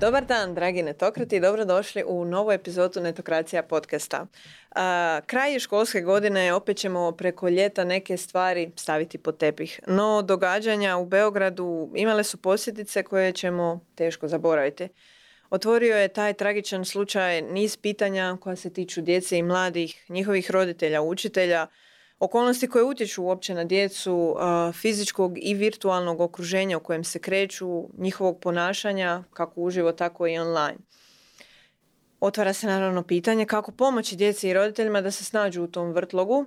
Dobar dan, dragi netokrati, i dobrodošli u novu epizodu Netokracija podcasta. kraj školske godine opet ćemo preko ljeta neke stvari staviti pod tepih. No, događanja u Beogradu imale su posljedice koje ćemo teško zaboraviti. Otvorio je taj tragičan slučaj niz pitanja koja se tiču djece i mladih, njihovih roditelja, učitelja, Okolnosti koje utječu uopće na djecu, fizičkog i virtualnog okruženja u kojem se kreću, njihovog ponašanja, kako uživo, tako i online. Otvara se naravno pitanje kako pomoći djeci i roditeljima da se snađu u tom vrtlogu,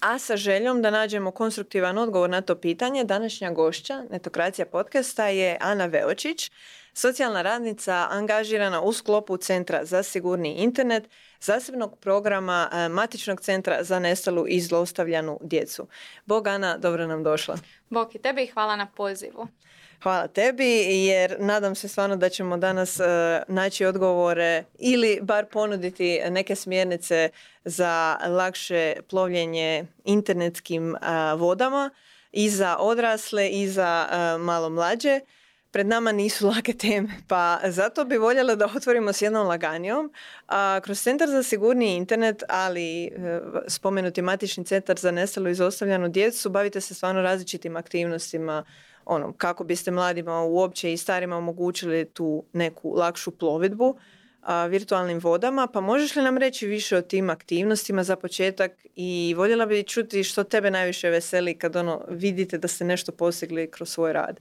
a sa željom da nađemo konstruktivan odgovor na to pitanje, današnja gošća Netokracija podcasta je Ana Veočić, socijalna radnica angažirana u sklopu Centra za sigurni internet, zasebnog programa e, Matičnog centra za nestalu i zlostavljanu djecu. Bog Ana, dobro nam došla. Bog i tebi i hvala na pozivu. Hvala tebi jer nadam se stvarno da ćemo danas uh, naći odgovore ili bar ponuditi neke smjernice za lakše plovljenje internetskim vodama i za odrasle i za malo mlađe pred nama nisu lake teme, pa zato bi voljela da otvorimo s jednom laganijom. A, kroz Centar za sigurni internet, ali e, spomenuti matični centar za nestalu i izostavljanu djecu, bavite se stvarno različitim aktivnostima ono, kako biste mladima uopće i starima omogućili tu neku lakšu plovidbu a, virtualnim vodama. Pa možeš li nam reći više o tim aktivnostima za početak i voljela bi čuti što tebe najviše veseli kad ono vidite da ste nešto postigli kroz svoj rad?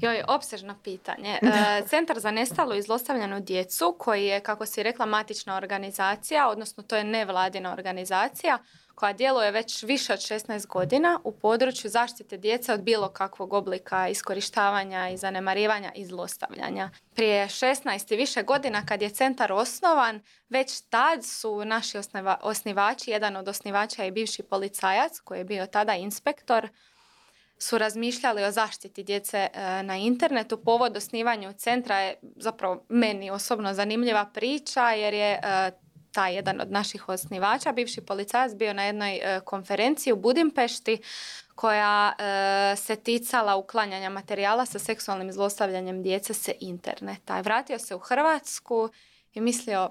Joj, opsežno pitanje. E, Centar za nestalu i zlostavljanu djecu, koji je, kako si rekla, matična organizacija, odnosno to je nevladina organizacija, koja djeluje već više od 16 godina u području zaštite djece od bilo kakvog oblika iskorištavanja i zanemarivanja i zlostavljanja. Prije 16 i više godina kad je centar osnovan, već tad su naši osnivači, jedan od osnivača je bivši policajac koji je bio tada inspektor, su razmišljali o zaštiti djece e, na internetu. Povod osnivanju centra je zapravo meni osobno zanimljiva priča jer je e, taj jedan od naših osnivača, bivši policajac, bio na jednoj e, konferenciji u Budimpešti koja se ticala uklanjanja materijala sa seksualnim zlostavljanjem djece se interneta. Vratio se u Hrvatsku i mislio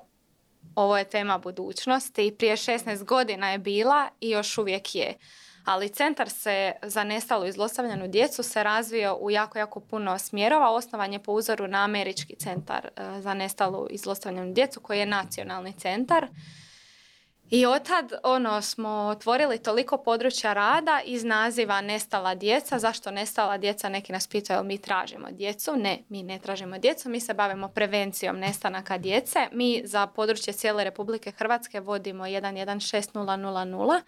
ovo je tema budućnosti i prije 16 godina je bila i još uvijek je ali centar se za nestalu i zlostavljanu djecu se razvio u jako, jako puno smjerova. Osnovan je po uzoru na američki centar e, za nestalu i djecu koji je nacionalni centar. I otad ono, smo otvorili toliko područja rada iz naziva nestala djeca. Zašto nestala djeca? Neki nas pitaju mi tražimo djecu. Ne, mi ne tražimo djecu. Mi se bavimo prevencijom nestanaka djece. Mi za područje cijele Republike Hrvatske vodimo 116000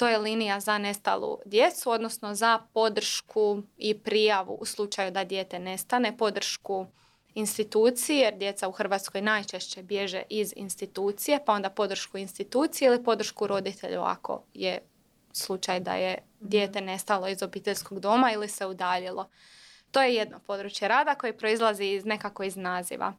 to je linija za nestalu djecu, odnosno za podršku i prijavu u slučaju da dijete nestane, podršku instituciji, jer djeca u Hrvatskoj najčešće bježe iz institucije, pa onda podršku institucije ili podršku roditelju ako je slučaj da je dijete nestalo iz obiteljskog doma ili se udaljilo. To je jedno područje rada koje proizlazi iz nekako iz naziva.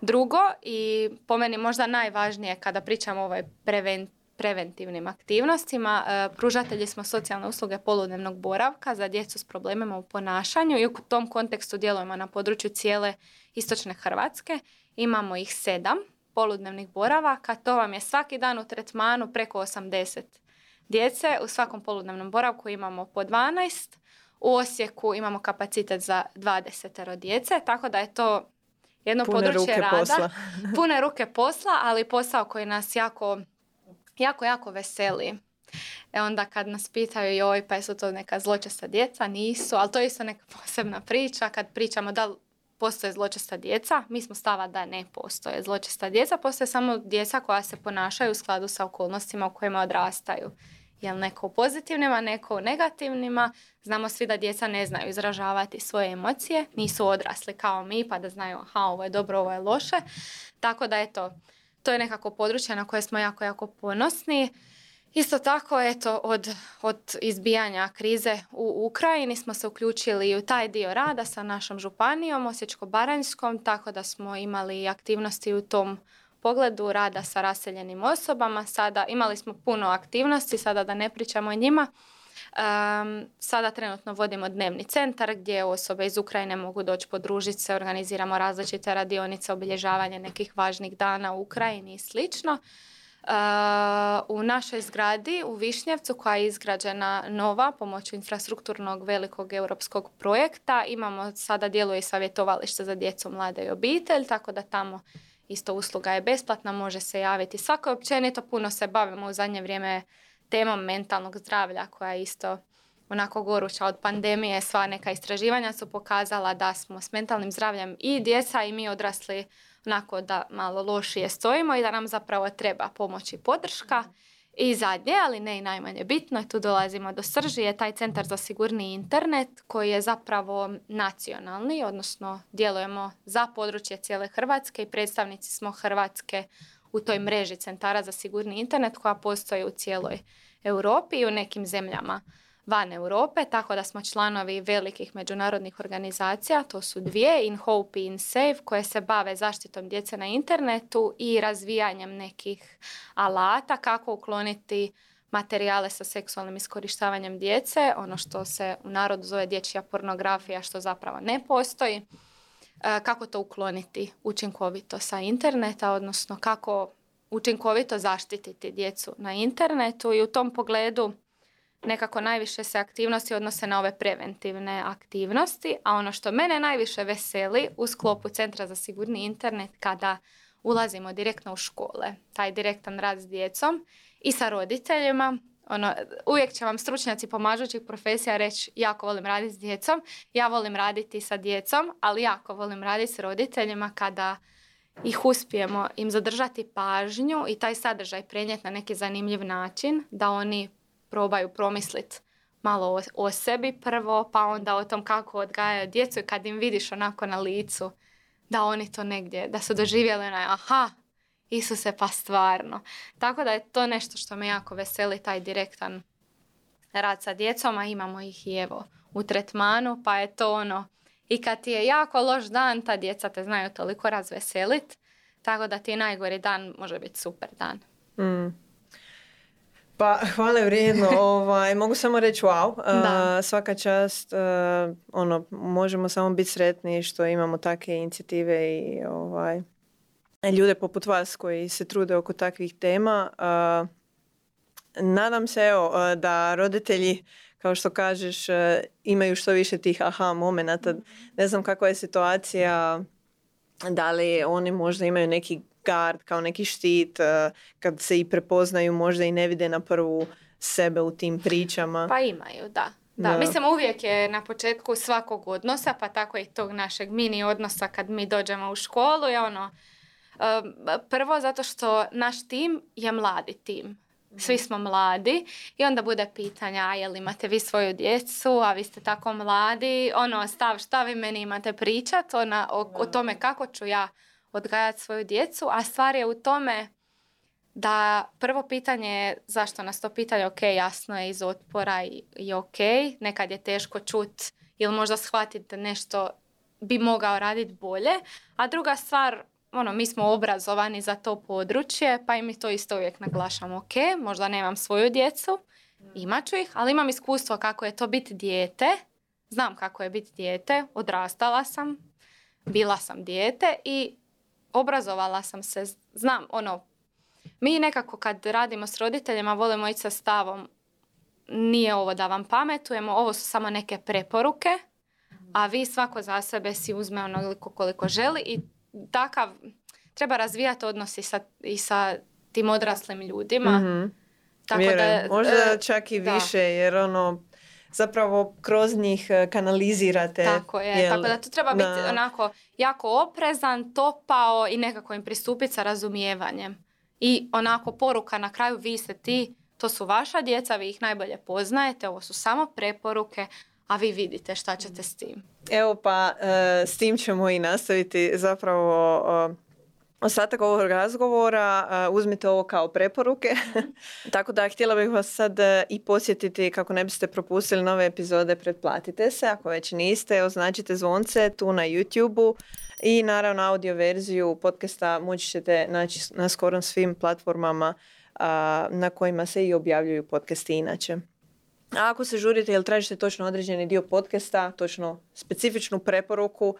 Drugo i po meni možda najvažnije kada pričamo o ovoj prevent preventivnim aktivnostima. E, pružatelji smo socijalne usluge poludnevnog boravka za djecu s problemima u ponašanju i u tom kontekstu djelujemo na području cijele istočne Hrvatske. Imamo ih sedam poludnevnih boravaka. To vam je svaki dan u tretmanu preko 80 djece. U svakom poludnevnom boravku imamo po 12. U Osijeku imamo kapacitet za 20 djece, tako da je to jedno Pune područje rada. Posla. Pune ruke posla, ali posao koji nas jako jako, jako veseli. E onda kad nas pitaju joj pa jesu to neka zločesta djeca, nisu, ali to je isto neka posebna priča kad pričamo da li postoje zločesta djeca, mi smo stava da ne postoje zločesta djeca, postoje samo djeca koja se ponašaju u skladu sa okolnostima u kojima odrastaju. Jel neko u pozitivnima, neko u negativnima. Znamo svi da djeca ne znaju izražavati svoje emocije, nisu odrasli kao mi pa da znaju aha ovo je dobro, ovo je loše. Tako da eto, to je nekako područje na koje smo jako, jako ponosni. Isto tako, eto, od, od izbijanja krize u Ukrajini smo se uključili u taj dio rada sa našom županijom, Osječko-Baranjskom, tako da smo imali aktivnosti u tom pogledu rada sa raseljenim osobama. Sada imali smo puno aktivnosti, sada da ne pričamo o njima. Sada trenutno vodimo dnevni centar gdje osobe iz Ukrajine mogu doći podružiti se, organiziramo različite radionice, obilježavanje nekih važnih dana u Ukrajini i slično. u našoj zgradi u Višnjevcu koja je izgrađena nova pomoću infrastrukturnog velikog europskog projekta imamo sada djeluje i savjetovalište za djecu, mlade i obitelj, tako da tamo isto usluga je besplatna, može se javiti svako općenito, puno se bavimo u zadnje vrijeme temom mentalnog zdravlja koja je isto onako goruća od pandemije. Sva neka istraživanja su pokazala da smo s mentalnim zdravljem i djeca i mi odrasli onako da malo lošije stojimo i da nam zapravo treba pomoć i podrška. I zadnje, ali ne i najmanje bitno, tu dolazimo do srži, je taj centar za sigurni internet koji je zapravo nacionalni, odnosno djelujemo za područje cijele Hrvatske i predstavnici smo Hrvatske u toj mreži centara za sigurni internet koja postoji u cijeloj Europi i u nekim zemljama van Europe, tako da smo članovi velikih međunarodnih organizacija, to su dvije, In Hope i In Save, koje se bave zaštitom djece na internetu i razvijanjem nekih alata kako ukloniti materijale sa seksualnim iskorištavanjem djece, ono što se u narodu zove dječja pornografija, što zapravo ne postoji. E, kako to ukloniti učinkovito sa interneta, odnosno kako učinkovito zaštititi djecu na internetu i u tom pogledu nekako najviše se aktivnosti odnose na ove preventivne aktivnosti, a ono što mene najviše veseli u sklopu Centra za sigurni internet kada ulazimo direktno u škole, taj direktan rad s djecom i sa roditeljima, ono, uvijek će vam stručnjaci pomažućih profesija reći jako volim raditi s djecom, ja volim raditi sa djecom, ali jako volim raditi s roditeljima kada ih uspijemo im zadržati pažnju i taj sadržaj prenijeti na neki zanimljiv način, da oni probaju promisliti malo o, sebi prvo, pa onda o tom kako odgajaju djecu i kad im vidiš onako na licu da oni to negdje, da su doživjeli onaj aha, Isuse pa stvarno. Tako da je to nešto što me jako veseli, taj direktan rad sa djecom, a imamo ih i evo u tretmanu, pa je to ono, i kad ti je jako loš dan, ta djeca te znaju toliko razveselit, tako da ti je najgori dan može biti super dan. Mm. Pa hvala vrijedno, ovaj, mogu samo reći wow, uh, svaka čast, uh, ono, možemo samo biti sretni što imamo takve inicijative i ovaj, ljude poput vas koji se trude oko takvih tema. Nadam se evo, da roditelji kao što kažeš, imaju što više tih aha momenata. Ne znam kakva je situacija, da li oni možda imaju neki gard, kao neki štit, kad se i prepoznaju, možda i ne vide na prvu sebe u tim pričama. Pa imaju, da. Da, mislim uvijek je na početku svakog odnosa, pa tako i tog našeg mini odnosa kad mi dođemo u školu je ono, prvo zato što naš tim je mladi tim. Svi smo mladi i onda bude pitanja, a jel imate vi svoju djecu, a vi ste tako mladi, ono, stav šta vi meni imate pričat ona, o, o tome kako ću ja odgajati svoju djecu, a stvar je u tome da prvo pitanje je zašto nas to pitanje, ok, jasno je iz otpora i, i ok, nekad je teško čut ili možda shvatiti da nešto bi mogao raditi bolje, a druga stvar, ono, mi smo obrazovani za to područje, pa i mi to isto uvijek naglašamo, ok, možda nemam svoju djecu, imat ću ih, ali imam iskustvo kako je to biti dijete, znam kako je biti dijete, odrastala sam, bila sam dijete i obrazovala sam se, znam, ono, mi nekako kad radimo s roditeljima volimo ići sa stavom nije ovo da vam pametujemo, ovo su samo neke preporuke, a vi svako za sebe si uzme onoliko koliko želi i takav treba razvijati odnos i sa, i sa tim odraslim ljudima. mm Tako da, možda e, čak i više, jer ono, zapravo kroz njih e, kanalizirate. Tako je, tako da to treba biti onako jako oprezan, topao i nekako im pristupiti sa razumijevanjem. I onako poruka na kraju vi ste ti, to su vaša djeca, vi ih najbolje poznajete, ovo su samo preporuke, a vi vidite šta ćete s tim. Evo pa e, s tim ćemo i nastaviti zapravo ostatak ovog razgovora uzmite ovo kao preporuke. Tako da htjela bih vas sad e, i posjetiti kako ne biste propustili nove epizode, pretplatite se. Ako već niste, označite zvonce tu na YouTube-u i naravno audio verziju podcasta moći ćete naći na skoro svim platformama na kojima se i objavljuju podcasti inače. A ako se žurite ili tražite točno određeni dio podcasta, točno specifičnu preporuku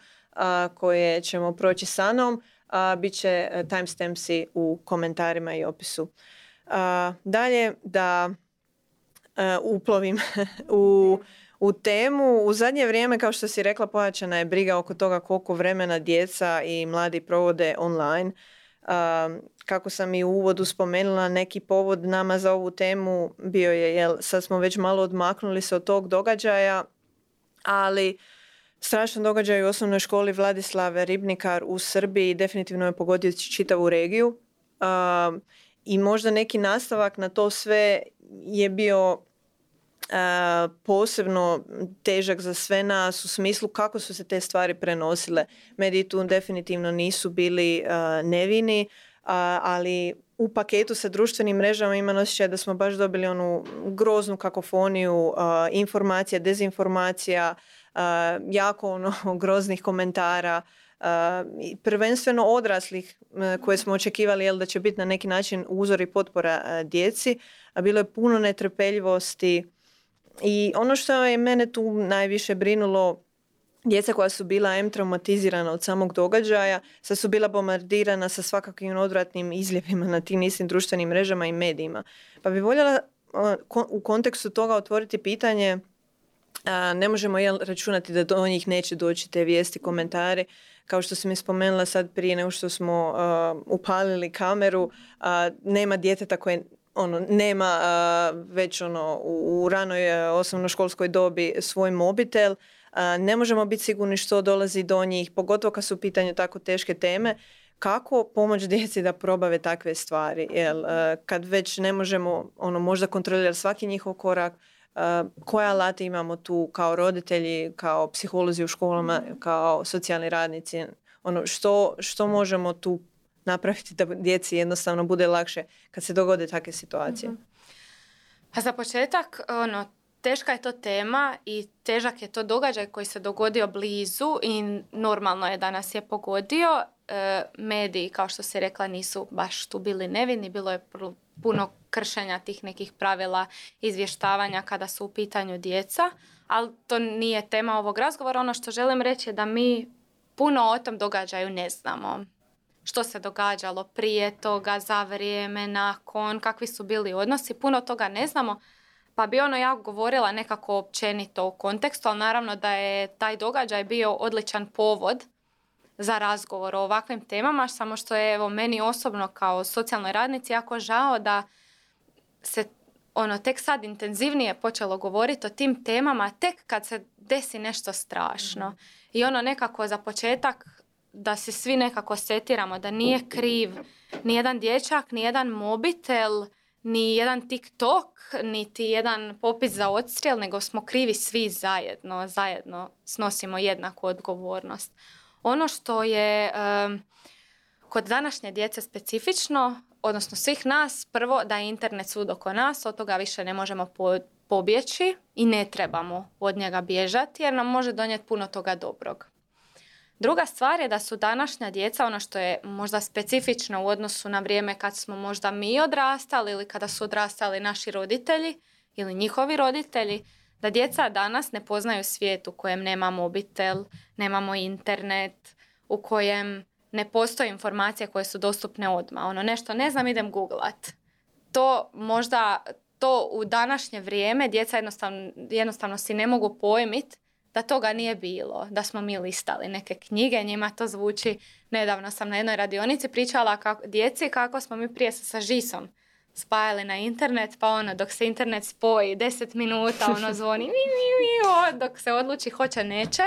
koje ćemo proći sa mnom, bit će e, timestampsi u komentarima i opisu. dalje, da e, uplovim u, u temu. U zadnje vrijeme, kao što si rekla, pojačana je briga oko toga koliko vremena djeca i mladi provode online kako sam i u uvodu spomenula, neki povod nama za ovu temu bio je, jel, sad smo već malo odmaknuli se od tog događaja, ali strašan događaj u osnovnoj školi Vladislave Ribnikar u Srbiji definitivno je pogodio čitavu regiju. I možda neki nastavak na to sve je bio posebno težak za sve nas u smislu kako su se te stvari prenosile. Mediji tu definitivno nisu bili nevini, ali u paketu sa društvenim mrežama ima osjećaj da smo baš dobili onu groznu kakofoniju informacija, dezinformacija, jako ono groznih komentara, prvenstveno odraslih koje smo očekivali jel, da će biti na neki način uzor i potpora djeci, a bilo je puno netrpeljivosti i ono što je mene tu najviše brinulo djeca koja su bila em traumatizirana od samog događaja, sad su bila bombardirana sa svakakvim odvratnim izljevima na tim istim društvenim mrežama i medijima. Pa bi voljela u kontekstu toga otvoriti pitanje ne možemo jel, računati da do njih neće doći te vijesti, komentari. Kao što sam mi spomenula sad prije nego što smo upalili kameru, nema djeteta koje ono, nema već ono, u, u ranoj osnovnoškolskoj dobi svoj mobitel ne možemo biti sigurni što dolazi do njih, pogotovo kad su u pitanju tako teške teme. Kako pomoći djeci da probave takve stvari? Jel, kad već ne možemo ono, možda kontrolirati svaki njihov korak, koje alate imamo tu kao roditelji, kao psiholozi u školama, kao socijalni radnici, ono, što, što možemo tu napraviti da djeci jednostavno bude lakše kad se dogode takve situacije? Mhm. Pa za početak, ono, teška je to tema i težak je to događaj koji se dogodio blizu i normalno je da nas je pogodio. E, mediji, kao što se rekla, nisu baš tu bili nevini. Bilo je puno kršenja tih nekih pravila izvještavanja kada su u pitanju djeca, ali to nije tema ovog razgovora. Ono što želim reći je da mi puno o tom događaju ne znamo. Što se događalo prije toga, za vrijeme, nakon, kakvi su bili odnosi, puno toga ne znamo pa bi ono ja govorila nekako općenito u kontekstu, ali naravno da je taj događaj bio odličan povod za razgovor o ovakvim temama, samo što je evo meni osobno kao socijalnoj radnici jako žao da se ono tek sad intenzivnije počelo govoriti o tim temama tek kad se desi nešto strašno. Mhm. I ono nekako za početak da se svi nekako setiramo da nije kriv ni jedan dječak, ni jedan mobitel, ni jedan TikTok, niti jedan popis za odstrjel, nego smo krivi svi zajedno, zajedno snosimo jednaku odgovornost. Ono što je kod današnje djece specifično, odnosno svih nas, prvo da je internet sud oko nas, od toga više ne možemo pobjeći i ne trebamo od njega bježati jer nam može donijeti puno toga dobrog. Druga stvar je da su današnja djeca, ono što je možda specifično u odnosu na vrijeme kad smo možda mi odrastali ili kada su odrastali naši roditelji ili njihovi roditelji, da djeca danas ne poznaju svijet u kojem nema mobitel, nemamo internet, u kojem ne postoje informacije koje su dostupne odmah. Ono nešto ne znam, idem googlat. To možda, to u današnje vrijeme djeca jednostavno, jednostavno si ne mogu pojmiti da toga nije bilo, da smo mi listali neke knjige, njima to zvuči. Nedavno sam na jednoj radionici pričala kako, djeci kako smo mi prije sa žisom spajali na internet, pa ono, dok se internet spoji 10 minuta, ono zvoni dok se odluči hoće neće,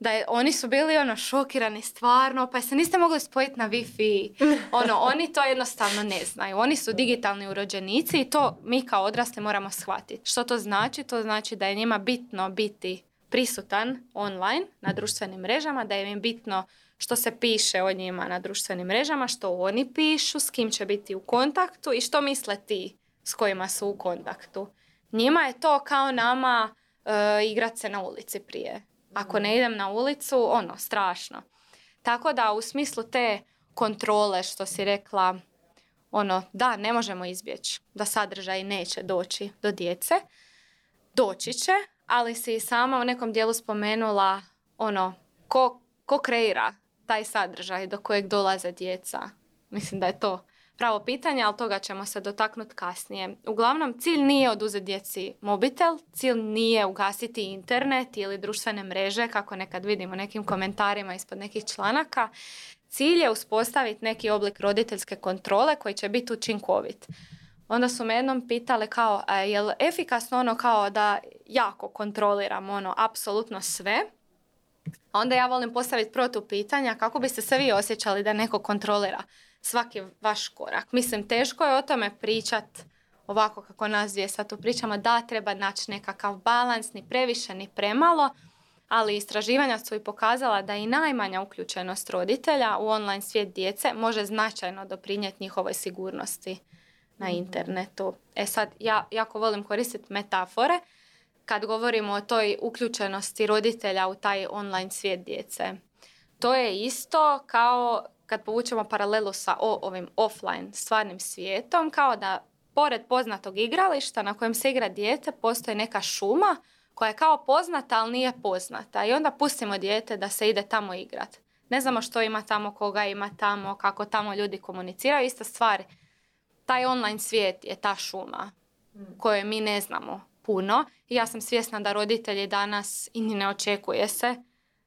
da je, oni su bili ono šokirani stvarno, pa se niste mogli spojiti na Wi-Fi. Ono, oni to jednostavno ne znaju. Oni su digitalni urođenici i to mi kao odrasli moramo shvatiti. Što to znači? To znači da je njima bitno biti prisutan online na društvenim mrežama, da im je bitno što se piše o njima na društvenim mrežama, što oni pišu, s kim će biti u kontaktu i što misle ti s kojima su u kontaktu. Njima je to kao nama e, igrat se na ulici prije. Ako ne idem na ulicu, ono, strašno. Tako da u smislu te kontrole što si rekla, ono, da, ne možemo izbjeći da sadržaj neće doći do djece. doći će, ali si sama u nekom dijelu spomenula ono, ko, ko kreira taj sadržaj do kojeg dolaze djeca. Mislim da je to pravo pitanje, ali toga ćemo se dotaknuti kasnije. Uglavnom, cilj nije oduzeti djeci mobitel, cilj nije ugasiti internet ili društvene mreže, kako nekad vidimo nekim komentarima ispod nekih članaka. Cilj je uspostaviti neki oblik roditeljske kontrole koji će biti učinkovit. Onda su me jednom pitali kao, je li efikasno ono kao da jako kontroliram ono, apsolutno sve, onda ja volim postaviti protu pitanja kako biste se vi osjećali da neko kontrolira svaki vaš korak. Mislim, teško je o tome pričat ovako kako nas dvije sad tu pričamo, da treba naći nekakav balans, ni previše, ni premalo, ali istraživanja su i pokazala da i najmanja uključenost roditelja u online svijet djece može značajno doprinijeti njihovoj sigurnosti na internetu. E sad, ja jako volim koristiti metafore kad govorimo o toj uključenosti roditelja u taj online svijet djece. To je isto kao kad povučemo paralelu sa ovim offline stvarnim svijetom, kao da pored poznatog igrališta na kojem se igra dijete postoji neka šuma koja je kao poznata, ali nije poznata. I onda pustimo dijete da se ide tamo igrat. Ne znamo što ima tamo, koga ima tamo, kako tamo ljudi komuniciraju. Ista stvar, taj online svijet je ta šuma koju mi ne znamo puno. I ja sam svjesna da roditelji danas i ni ne očekuje se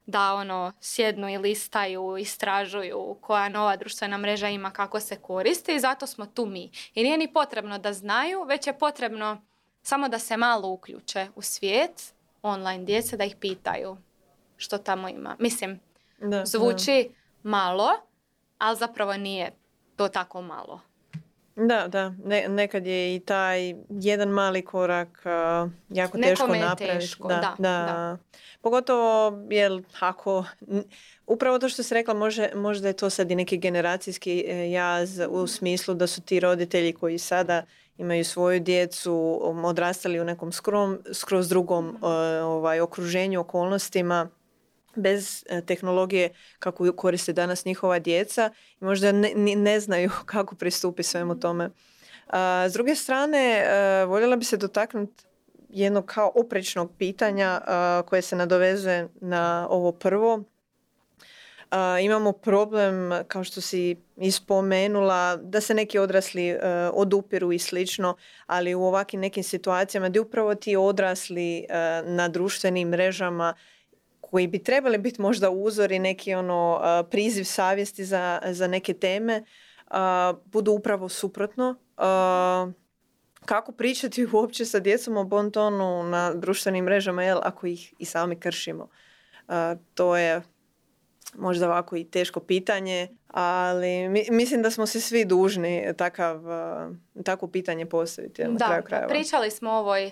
da ono sjednu i listaju, istražuju koja nova društvena mreža ima, kako se koristi i zato smo tu mi. I nije ni potrebno da znaju, već je potrebno samo da se malo uključe u svijet online djece, da ih pitaju što tamo ima. Mislim, da, zvuči malo, ali zapravo nije to tako malo. Da, da. Ne, nekad je i taj jedan mali korak uh, jako teško napraviti. Da, da, da. Pogotovo, jel, ako... Upravo to što si rekla, može, možda je to sad i neki generacijski e, jaz u smislu da su ti roditelji koji sada imaju svoju djecu, odrastali u nekom skrom, skroz drugom uh, ovaj, okruženju, okolnostima, bez e, tehnologije kako koriste danas njihova djeca i možda ne, ne znaju kako pristupi svemu tome. s druge strane, e, voljela bi se dotaknuti jednog kao oprečnog pitanja koje se nadovezuje na ovo prvo. imamo problem, kao što si ispomenula, da se neki odrasli uh, odupiru i slično, ali u ovakvim nekim situacijama gdje upravo ti odrasli na društvenim mrežama koji bi trebali biti možda uzori, neki ono priziv savjesti za, za neke teme, budu upravo suprotno. Kako pričati uopće sa djecom o bontonu na društvenim mrežama, jel, ako ih i sami kršimo? To je možda ovako i teško pitanje, ali mislim da smo se svi dužni takav, takvo pitanje postaviti na da, kraju krajeva. pričali smo o ovoj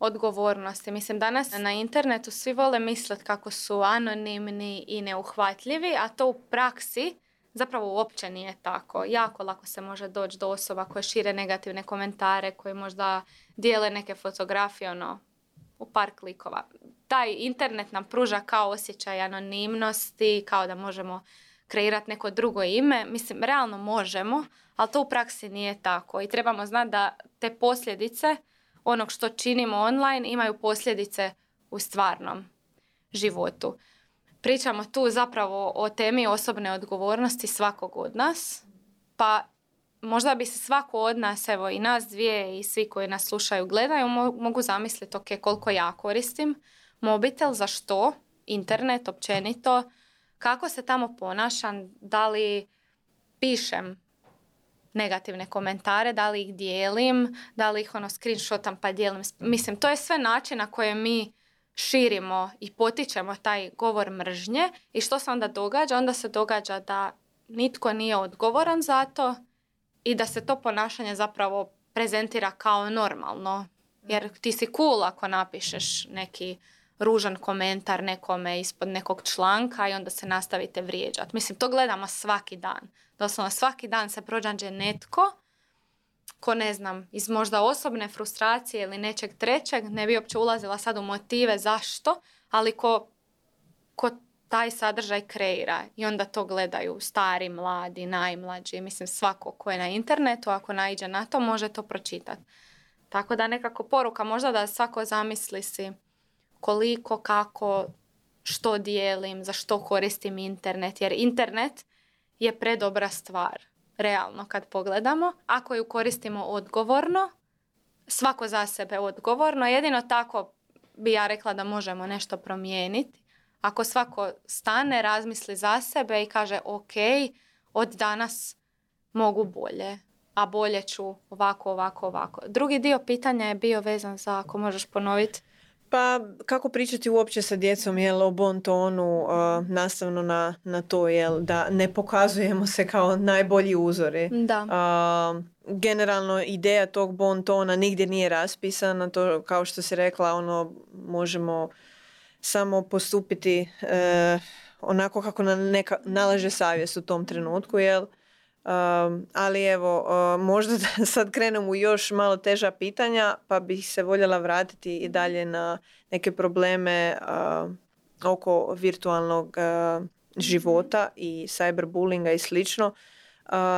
odgovornosti. Mislim, danas na internetu svi vole misliti kako su anonimni i neuhvatljivi, a to u praksi zapravo uopće nije tako. Jako lako se može doći do osoba koje šire negativne komentare, koje možda dijele neke fotografije, ono, u par klikova. Taj internet nam pruža kao osjećaj anonimnosti, kao da možemo kreirati neko drugo ime. Mislim, realno možemo, ali to u praksi nije tako. I trebamo znati da te posljedice onog što činimo online imaju posljedice u stvarnom životu. Pričamo tu zapravo o temi osobne odgovornosti svakog od nas, pa možda bi se svako od nas, evo i nas dvije i svi koji nas slušaju, gledaju, mogu zamisliti ok, koliko ja koristim mobitel, za što, internet općenito, kako se tamo ponašam, da li pišem negativne komentare, da li ih dijelim, da li ih ono screenshotam pa dijelim. Mislim, to je sve način na koje mi širimo i potičemo taj govor mržnje i što se onda događa? Onda se događa da nitko nije odgovoran za to i da se to ponašanje zapravo prezentira kao normalno. Jer ti si cool ako napišeš neki ružan komentar nekome ispod nekog članka i onda se nastavite vrijeđati. Mislim, to gledamo svaki dan. Doslovno svaki dan se prođanđe netko ko ne znam, iz možda osobne frustracije ili nečeg trećeg, ne bi uopće ulazila sad u motive zašto, ali ko, ko taj sadržaj kreira i onda to gledaju stari, mladi, najmlađi, mislim svako ko je na internetu, ako naiđe na to, može to pročitati. Tako da nekako poruka možda da svako zamisli si koliko, kako, što dijelim, za što koristim internet. Jer internet je predobra stvar, realno kad pogledamo. Ako ju koristimo odgovorno, svako za sebe odgovorno, jedino tako bi ja rekla da možemo nešto promijeniti. Ako svako stane, razmisli za sebe i kaže ok, od danas mogu bolje, a bolje ću ovako, ovako, ovako. Drugi dio pitanja je bio vezan za, ako možeš ponoviti. Pa kako pričati uopće sa djecom jel, o bon tonu uh, nastavno na, na to jel, da ne pokazujemo se kao najbolji uzori. Da. Uh, generalno ideja tog bon tona nigdje nije raspisana, to kao što si rekla ono možemo samo postupiti uh, onako kako nam neka, nalaže savjest u tom trenutku jel Um, ali evo, uh, možda da sad krenem u još malo teža pitanja, pa bih se voljela vratiti i dalje na neke probleme uh, oko virtualnog života i cyberbullinga i slično.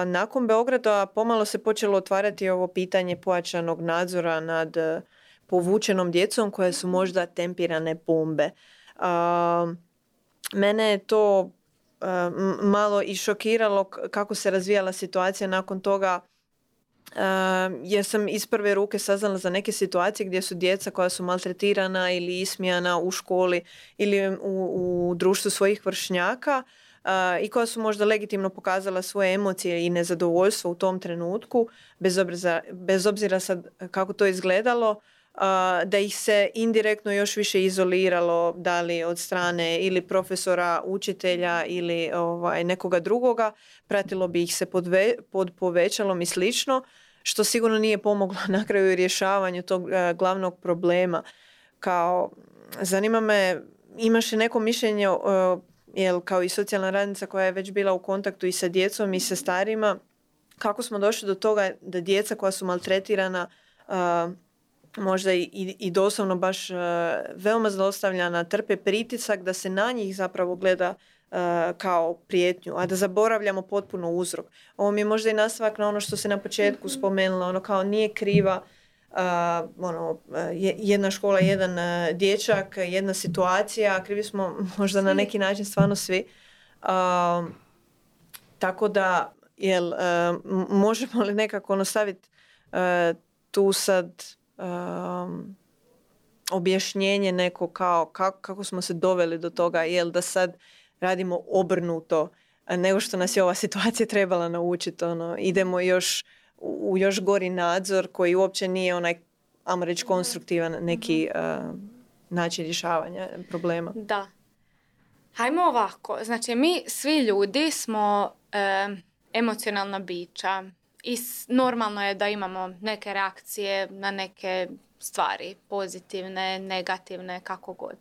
Nakon Beograda pomalo se počelo otvarati ovo pitanje pojačanog nadzora nad povučenom djecom koje su možda tempirane bombe. Mene je to malo i šokiralo kako se razvijala situacija nakon toga jer sam iz prve ruke saznala za neke situacije gdje su djeca koja su maltretirana ili ismijana u školi ili u, u društvu svojih vršnjaka i koja su možda legitimno pokazala svoje emocije i nezadovoljstvo u tom trenutku, bez obzira, bez obzira sad kako to izgledalo, da ih se indirektno još više izoliralo, da li od strane ili profesora, učitelja ili ovaj, nekoga drugoga, pratilo bi ih se pod, pod povećalom i slično, što sigurno nije pomoglo na kraju rješavanju tog glavnog problema. Kao, zanima me, imaš li neko mišljenje, jel kao i socijalna radnica koja je već bila u kontaktu i sa djecom i sa starima, kako smo došli do toga da djeca koja su maltretirana možda i, i doslovno baš uh, veoma zlostavljana, trpe pritisak da se na njih zapravo gleda uh, kao prijetnju, a da zaboravljamo potpuno uzrok. Ovo mi je možda i nastavak na ono što se na početku mhm. spomenula, ono kao nije kriva uh, ono, jedna škola, jedan dječak, jedna situacija, krivi smo možda na neki način stvarno svi. Tako da, jel, možemo li nekako ono staviti tu sad um, objašnjenje neko kao kako, kako smo se doveli do toga, jel da sad radimo obrnuto nego što nas je ova situacija trebala naučiti. Ono, idemo još u još gori nadzor koji uopće nije onaj, ajmo reći, konstruktivan neki uh, način rješavanja problema. Da. Hajmo ovako. Znači, mi svi ljudi smo emocionalna bića i normalno je da imamo neke reakcije na neke stvari, pozitivne, negativne, kako god.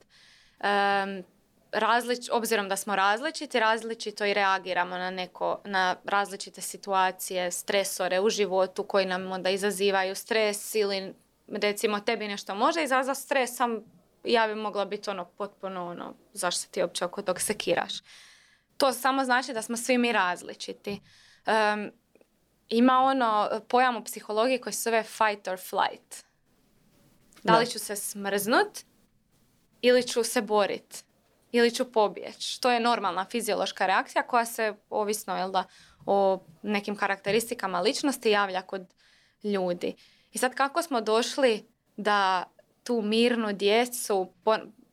Um, različ, obzirom da smo različiti, različito i reagiramo na, neko, na različite situacije, stresore u životu koji nam onda izazivaju stres ili recimo tebi nešto može izazvati stres, sam ja bi mogla biti ono potpuno ono, zašto ti uopće oko tog sekiraš. To samo znači da smo svi mi različiti. Um, ima ono pojam u psihologiji koji se zove fight or flight. Da li ću se smrznut ili ću se borit ili ću pobjeći. To je normalna fiziološka reakcija koja se ovisno jel da, o nekim karakteristikama ličnosti javlja kod ljudi. I sad kako smo došli da tu mirnu djecu,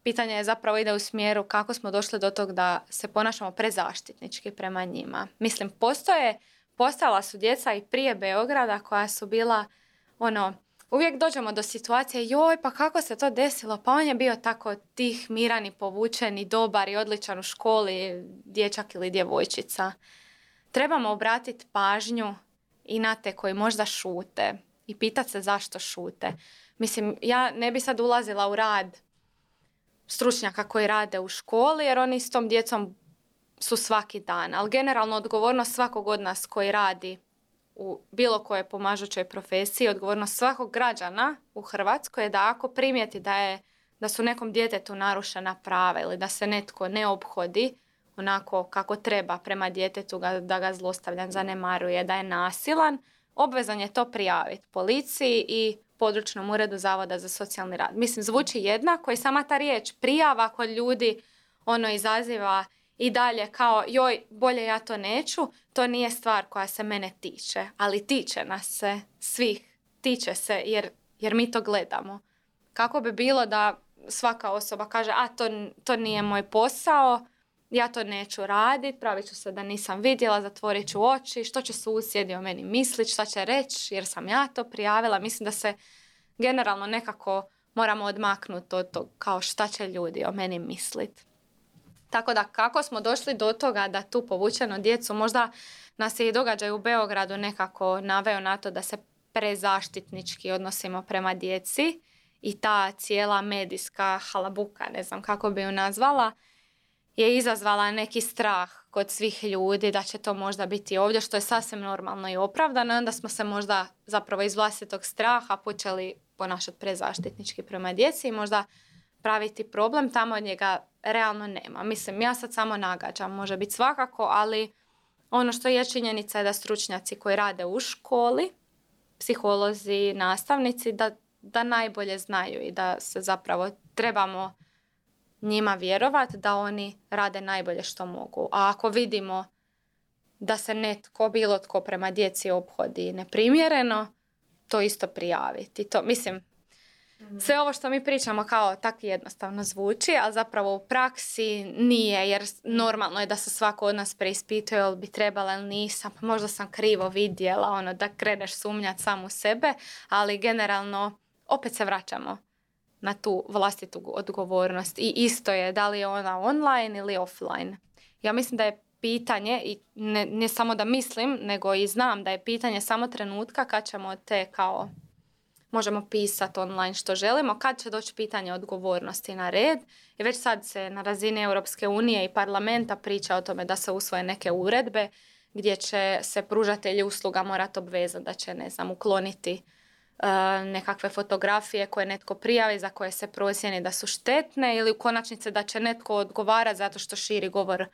pitanje je zapravo ide u smjeru kako smo došli do tog da se ponašamo prezaštitnički prema njima. Mislim, postoje postala su djeca i prije Beograda koja su bila ono, uvijek dođemo do situacije joj pa kako se to desilo, pa on je bio tako tih, miran i povučen i dobar i odličan u školi, dječak ili djevojčica. Trebamo obratiti pažnju i na te koji možda šute i pitati se zašto šute. Mislim, ja ne bi sad ulazila u rad stručnjaka koji rade u školi jer oni s tom djecom su svaki dan, ali generalno odgovornost svakog od nas koji radi u bilo kojoj pomažućoj profesiji, odgovornost svakog građana u Hrvatskoj je da ako primijeti da, je, da su nekom djetetu narušena prava ili da se netko ne obhodi onako kako treba prema djetetu, da ga zlostavljan zanemaruje, da je nasilan, obvezan je to prijaviti policiji i područnom uredu Zavoda za socijalni rad. Mislim, zvuči jednako i sama ta riječ prijava kod ljudi ono izaziva i dalje kao joj, bolje ja to neću, to nije stvar koja se mene tiče, ali tiče nas se svih, tiče se jer, jer mi to gledamo. Kako bi bilo da svaka osoba kaže, a to, to nije moj posao, ja to neću raditi, pravit ću se da nisam vidjela, zatvorit ću oči, što će susjedi o meni misliti, šta će reći jer sam ja to prijavila. Mislim da se generalno nekako moramo odmaknuti od to kao šta će ljudi o meni misliti. Tako da kako smo došli do toga da tu povučeno djecu, možda nas je i događaj u Beogradu nekako naveo na to da se prezaštitnički odnosimo prema djeci i ta cijela medijska halabuka, ne znam kako bi ju nazvala, je izazvala neki strah kod svih ljudi da će to možda biti ovdje, što je sasvim normalno i opravdano. Onda smo se možda zapravo iz vlastitog straha počeli ponašati prezaštitnički prema djeci i možda praviti problem tamo njega realno nema. Mislim, ja sad samo nagađam, može biti svakako, ali ono što je činjenica je da stručnjaci koji rade u školi, psiholozi, nastavnici, da, da najbolje znaju i da se zapravo trebamo njima vjerovati da oni rade najbolje što mogu. A ako vidimo da se netko, bilo tko prema djeci obhodi neprimjereno, to isto prijaviti. To, mislim, sve ovo što mi pričamo kao tako jednostavno zvuči, a zapravo u praksi nije, jer normalno je da se svako od nas preispituje ili bi trebala ili nisam, pa možda sam krivo vidjela, ono da kreneš sumnjati sam u sebe, ali generalno opet se vraćamo na tu vlastitu odgovornost. I isto je da li je ona online ili offline. Ja mislim da je pitanje i ne, ne samo da mislim, nego i znam da je pitanje samo trenutka kad ćemo te kao možemo pisati online što želimo, kad će doći pitanje odgovornosti na red. I već sad se na razini Europske unije i parlamenta priča o tome da se usvoje neke uredbe gdje će se pružatelji usluga morati obvezati da će, ne znam, ukloniti e, nekakve fotografije koje netko prijavi za koje se procjeni da su štetne ili u konačnici da će netko odgovarati zato što širi govor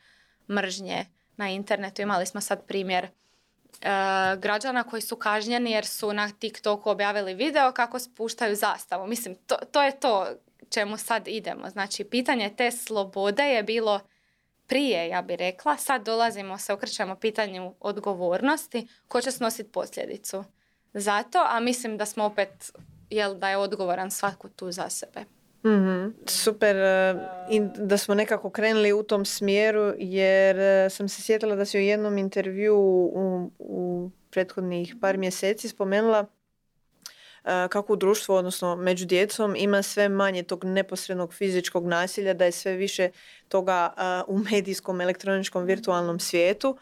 mržnje na internetu. Imali smo sad primjer E, građana koji su kažnjeni jer su na TikToku objavili video kako spuštaju zastavu. Mislim, to, to je to čemu sad idemo. Znači, pitanje te slobode je bilo prije, ja bih rekla. Sad dolazimo, se okrećemo pitanju odgovornosti. Ko će snositi posljedicu? Zato, a mislim da smo opet, jel da je odgovoran svatko tu za sebe mm Super e, i da smo nekako krenuli u tom smjeru jer e, sam se sjetila da si u jednom intervju u, u prethodnih par mjeseci spomenula e, kako u društvu, odnosno među djecom, ima sve manje tog neposrednog fizičkog nasilja, da je sve više toga u medijskom, elektroničkom, virtualnom svijetu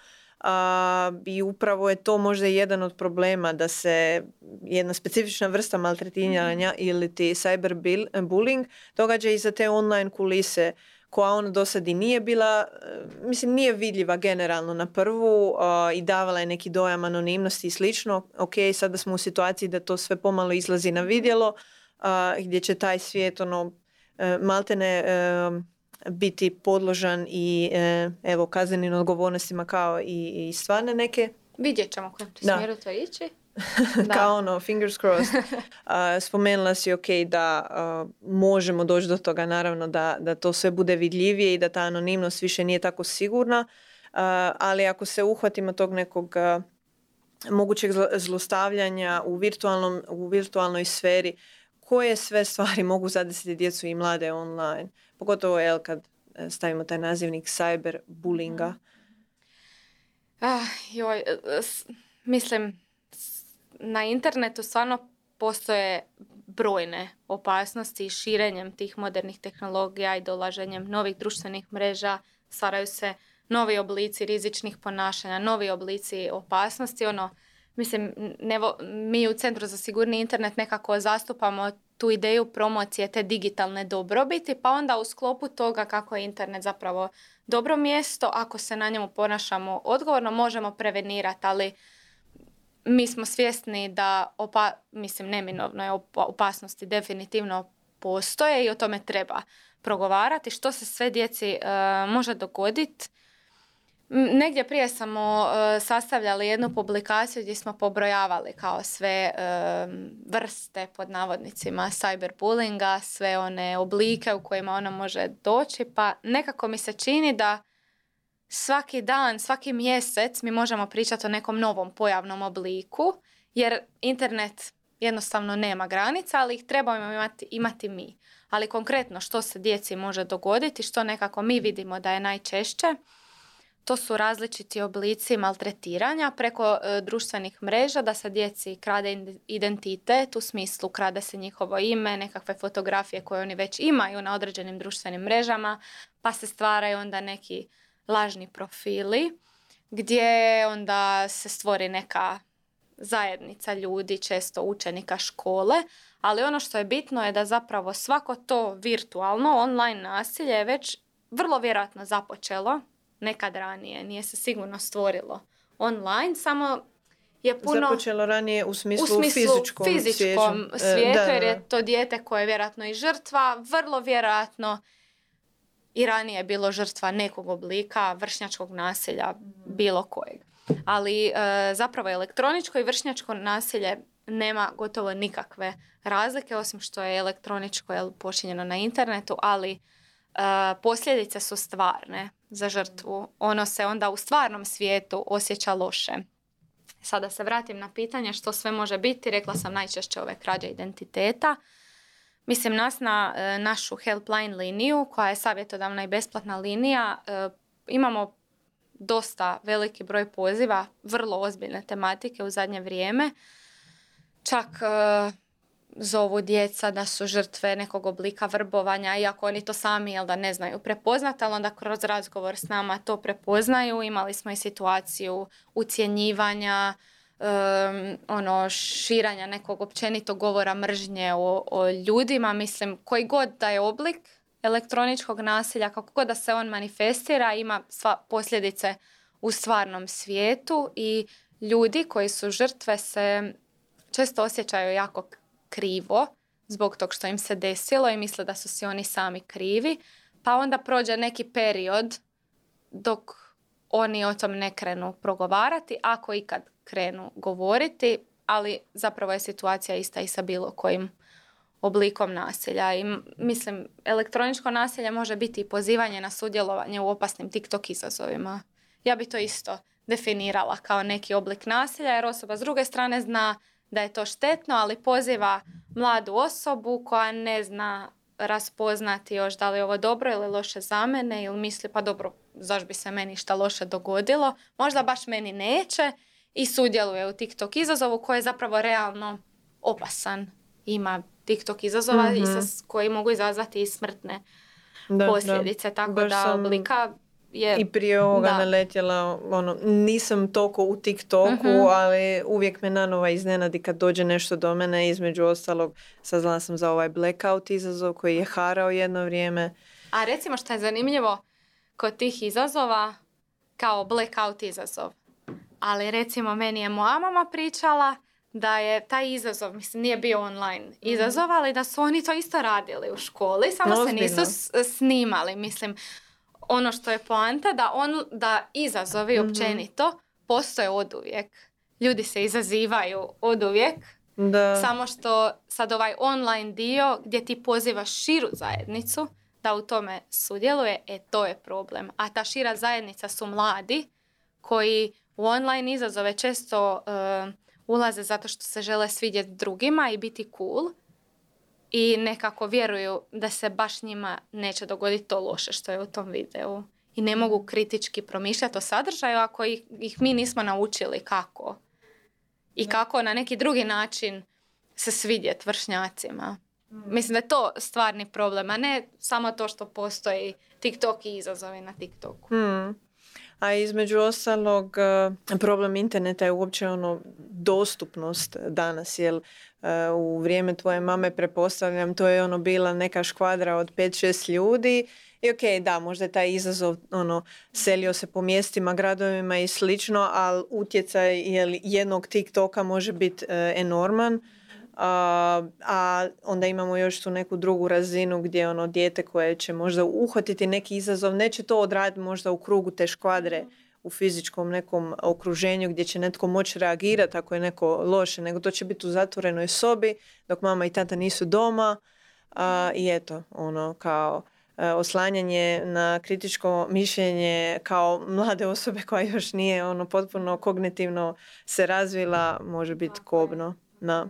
i upravo je to možda jedan od problema da se jedna specifična vrsta maltretiranja mm ili ti cyberbullying događa i za te online kulise koja ono do sad i nije bila, e, mislim nije vidljiva generalno na prvu i davala je neki dojam anonimnosti i slično. Ok, sada smo u situaciji da to sve pomalo izlazi na vidjelo gdje će taj svijet ono e, maltene e, biti podložan i e, evo kaznenim odgovornostima kao i, i stvarne neke. Vidjet ćemo kojem će smjeru to ići. kao ono, fingers crossed. spomenula si ok da možemo doći do toga naravno da, da to sve bude vidljivije i da ta anonimnost više nije tako sigurna. ali ako se uhvatimo tog nekog mogućeg zlostavljanja u, virtualnom, u virtualnoj sferi, koje sve stvari mogu zadesiti djecu i mlade online? Pogotovo jel, kad e, stavimo taj nazivnik cyberbullinga. Mhm. Ah, joj, e, mislim, na internetu stvarno postoje brojne opasnosti širenjem tih modernih tehnologija i dolaženjem novih društvenih mreža stvaraju se novi oblici rizičnih ponašanja, novi oblici opasnosti. Ono, mislim, mi u Centru za sigurni internet nekako zastupamo tu ideju promocije te digitalne dobrobiti, pa onda u sklopu toga kako je internet zapravo dobro mjesto, ako se na njemu ponašamo odgovorno, možemo prevenirati, ali mi smo svjesni da, opa, mislim, neminovno je opasnosti definitivno postoje i o tome treba progovarati. Što se sve djeci uh, može dogoditi? Negdje prije smo e, sastavljali jednu publikaciju gdje smo pobrojavali kao sve e, vrste pod navodnicima cyberbullinga, sve one oblike u kojima ona može doći, pa nekako mi se čini da svaki dan, svaki mjesec mi možemo pričati o nekom novom pojavnom obliku, jer internet jednostavno nema granica, ali ih trebamo imati, imati mi. Ali konkretno što se djeci može dogoditi, što nekako mi vidimo da je najčešće, to su različiti oblici maltretiranja preko e, društvenih mreža da se djeci krade identitet u smislu krade se njihovo ime, nekakve fotografije koje oni već imaju na određenim društvenim mrežama, pa se stvaraju onda neki lažni profili gdje onda se stvori neka zajednica ljudi, često učenika škole, ali ono što je bitno je da zapravo svako to virtualno online nasilje je već vrlo vjerojatno započelo nekad ranije, nije se sigurno stvorilo online, samo je puno... Započelo ranije u smislu, u smislu fizičkom, fizičkom e, svijetu, da, jer je to dijete koje je vjerojatno i žrtva, vrlo vjerojatno i ranije je bilo žrtva nekog oblika vršnjačkog nasilja, bilo kojeg. Ali e, zapravo elektroničko i vršnjačko nasilje nema gotovo nikakve razlike, osim što je elektroničko je počinjeno na internetu, ali E, posljedice su stvarne za žrtvu. Ono se onda u stvarnom svijetu osjeća loše. Sada se vratim na pitanje što sve može biti. Rekla sam najčešće ove krađe identiteta. Mislim, nas na e, našu helpline liniju, koja je savjetodavna i besplatna linija, e, imamo dosta veliki broj poziva, vrlo ozbiljne tematike u zadnje vrijeme. Čak zovu djeca da su žrtve nekog oblika vrbovanja, iako oni to sami jel da ne znaju prepoznati, ali onda kroz razgovor s nama to prepoznaju. Imali smo i situaciju ucjenjivanja, ono širanja nekog općenitog govora mržnje o, o ljudima. Mislim, koji god da je oblik elektroničkog nasilja, kako god da se on manifestira, ima sva posljedice u stvarnom svijetu i ljudi koji su žrtve se često osjećaju jako krivo zbog tog što im se desilo i misle da su si oni sami krivi. Pa onda prođe neki period dok oni o tom ne krenu progovarati, ako ikad krenu govoriti, ali zapravo je situacija ista i sa bilo kojim oblikom nasilja. I mislim, elektroničko nasilje može biti i pozivanje na sudjelovanje u opasnim TikTok izazovima. Ja bi to isto definirala kao neki oblik nasilja, jer osoba s druge strane zna da je to štetno, ali poziva mladu osobu koja ne zna raspoznati još da li je ovo dobro ili loše za mene ili misli pa dobro, zašto bi se meni šta loše dogodilo, možda baš meni neće i sudjeluje u TikTok izazovu koji je zapravo realno opasan. Ima TikTok izazova mm koji mogu izazvati i smrtne da, posljedice, tako da oblika je, I prije ovoga da. naletjela, ono, nisam toliko u TikToku, uh ali uvijek me nanova iznenadi kad dođe nešto do mene. Između ostalog, saznala sam za ovaj blackout izazov koji je harao jedno vrijeme. A recimo što je zanimljivo kod tih izazova, kao blackout izazov. Ali recimo meni je moja mama pričala da je taj izazov, mislim nije bio online mhm. izazov, ali da su oni to isto radili u školi, samo se nisu snimali. Mislim, ono što je poanta da, on, da izazovi mm općenito postoje oduvijek. Ljudi se izazivaju oduvijek. Da. Samo što sad ovaj online dio gdje ti pozivaš širu zajednicu da u tome sudjeluje, e to je problem. A ta šira zajednica su mladi koji u online izazove često uh, ulaze zato što se žele svidjeti drugima i biti cool i nekako vjeruju da se baš njima neće dogoditi to loše što je u tom videu. I ne mogu kritički promišljati o sadržaju ako ih, ih mi nismo naučili kako. I kako na neki drugi način se svidjeti vršnjacima. Mm. Mislim da je to stvarni problem, a ne samo to što postoji TikTok i izazovi na TikToku. Mm. A između ostalog, e, problem interneta je uopće ono dostupnost danas, jer e, u vrijeme tvoje mame prepostavljam, to je ono bila neka škvadra od 5-6 ljudi i ok, da, možda je taj izazov ono, selio se po mjestima, gradovima i slično, ali utjecaj jednog TikToka može biti e, enorman a, a onda imamo još tu neku drugu razinu gdje ono dijete koje će možda uhvatiti neki izazov, neće to odraditi možda u krugu te škvadre u fizičkom nekom okruženju gdje će netko moći reagirati ako je neko loše, nego to će biti u zatvorenoj sobi dok mama i tata nisu doma. I eto, ono, kao e, oslanjanje na kritičko mišljenje kao mlade osobe koja još nije ono potpuno kognitivno se razvila može biti kobno. Da.